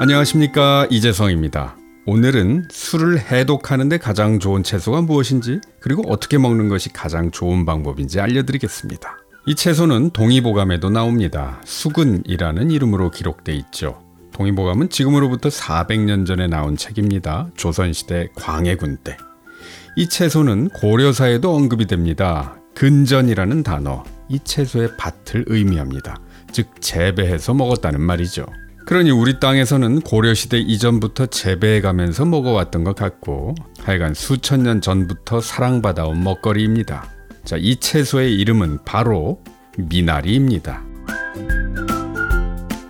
안녕하십니까 이재성입니다. 오늘은 술을 해독하는데 가장 좋은 채소가 무엇인지 그리고 어떻게 먹는 것이 가장 좋은 방법인지 알려드리겠습니다. 이 채소는 동의보감에도 나옵니다. 수근이라는 이름으로 기록돼 있죠. 동의보감은 지금으로부터 400년 전에 나온 책입니다. 조선시대 광해군 때. 이 채소는 고려사에도 언급이 됩니다. 근전이라는 단어, 이 채소의 밭을 의미합니다. 즉 재배해서 먹었다는 말이죠. 그러니 우리 땅에서는 고려시대 이전부터 재배해 가면서 먹어왔던 것 같고 하여간 수천 년 전부터 사랑받아온 먹거리입니다. 자, 이 채소의 이름은 바로 미나리입니다.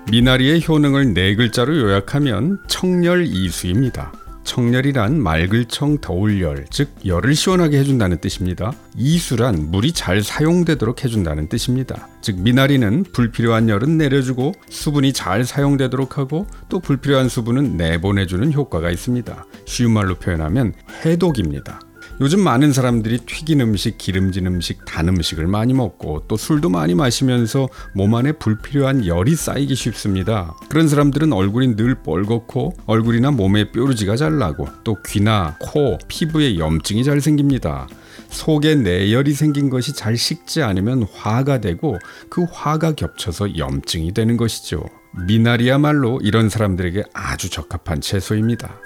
미나리의 효능을 네 글자로 요약하면 청열이수입니다. 청열이란 맑을 청 더울 열, 즉 열을 시원하게 해준다는 뜻입니다. 이수란 물이 잘 사용되도록 해준다는 뜻입니다. 즉 미나리는 불필요한 열은 내려주고 수분이 잘 사용되도록 하고 또 불필요한 수분은 내보내주는 효과가 있습니다. 쉬운 말로 표현하면 해독입니다. 요즘 많은 사람들이 튀긴 음식, 기름진 음식, 단 음식을 많이 먹고 또 술도 많이 마시면서 몸 안에 불필요한 열이 쌓이기 쉽습니다. 그런 사람들은 얼굴이 늘 뻘겋고 얼굴이나 몸에 뾰루지가 잘 나고 또 귀나 코, 피부에 염증이 잘 생깁니다. 속에 내열이 생긴 것이 잘 식지 않으면 화가 되고 그 화가 겹쳐서 염증이 되는 것이죠. 미나리야말로 이런 사람들에게 아주 적합한 채소입니다.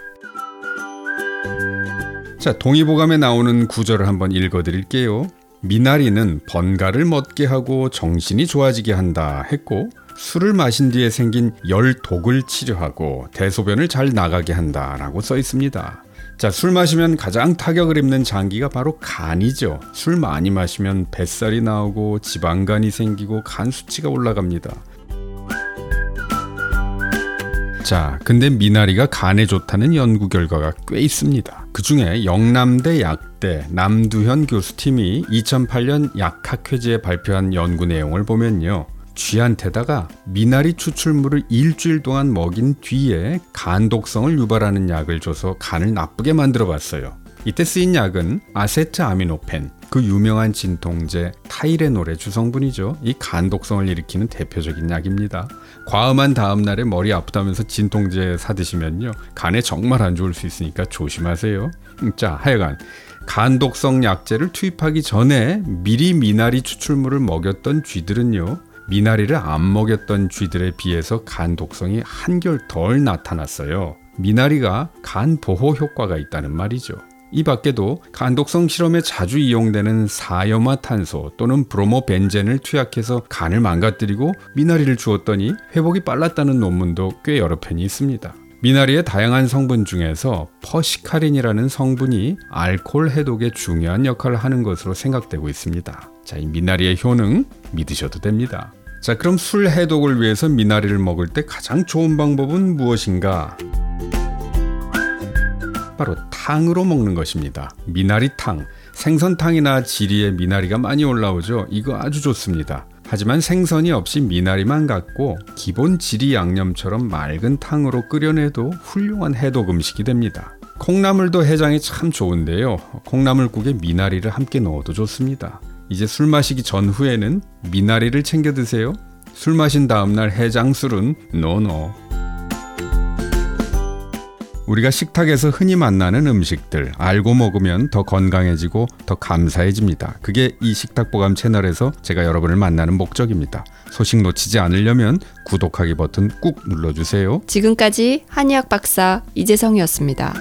자, 동의보감에 나오는 구절을 한번 읽어 드릴게요. 미나리는 번가를 멎게 하고 정신이 좋아지게 한다 했고 술을 마신 뒤에 생긴 열 독을 치료하고 대소변을 잘 나가게 한다라고 써 있습니다. 자, 술 마시면 가장 타격을 입는 장기가 바로 간이죠. 술 많이 마시면 뱃살이 나오고 지방간이 생기고 간 수치가 올라갑니다. 자, 근데 미나리가 간에 좋다는 연구 결과가 꽤 있습니다. 그 중에 영남대 약대 남두현 교수팀이 2008년 약학회지에 발표한 연구 내용을 보면요. 쥐한테다가 미나리 추출물을 일주일 동안 먹인 뒤에 간 독성을 유발하는 약을 줘서 간을 나쁘게 만들어 봤어요. 이때 쓰인 약은 아세트아미노펜, 그 유명한 진통제 타이레놀의 주성분이죠. 이 간독성을 일으키는 대표적인 약입니다. 과음한 다음 날에 머리 아프다면서 진통제 사드시면요. 간에 정말 안 좋을 수 있으니까 조심하세요. 음, 자, 하여간 간독성 약제를 투입하기 전에 미리 미나리 추출물을 먹였던 쥐들은요. 미나리를 안 먹였던 쥐들에 비해서 간 독성이 한결 덜 나타났어요. 미나리가 간 보호 효과가 있다는 말이죠. 이 밖에도 간독성 실험에 자주 이용되는 사염화탄소 또는 브로모벤젠을 투약해서 간을 망가뜨리고 미나리를 주었더니 회복이 빨랐다는 논문도 꽤 여러 편이 있습니다. 미나리의 다양한 성분 중에서 퍼시카린이라는 성분이 알코올 해독에 중요한 역할을 하는 것으로 생각되고 있습니다. 자, 이 미나리의 효능 믿으셔도 됩니다. 자, 그럼 술 해독을 위해서 미나리를 먹을 때 가장 좋은 방법은 무엇인가? 바로 탕으로 먹는 것입니다. 미나리탕. 생선탕이나 지리에 미나리가 많이 올라오죠. 이거 아주 좋습니다. 하지만 생선이 없이 미나리만 갖고 기본 지리 양념처럼 맑은 탕으로 끓여내도 훌륭한 해독 음식이 됩니다. 콩나물도 해장이 참 좋은데요. 콩나물국에 미나리를 함께 넣어도 좋습니다. 이제 술 마시기 전후에는 미나리를 챙겨 드세요. 술 마신 다음날 해장술은 노노. 우리가 식탁에서 흔히 만나는 음식들 알고 먹으면 더 건강해지고 더 감사해집니다. 그게 이 식탁보감 채널에서 제가 여러분을 만나는 목적입니다. 소식 놓치지 않으려면 구독하기 버튼 꾹 눌러주세요. 지금까지 한의학 박사 이재성이었습니다.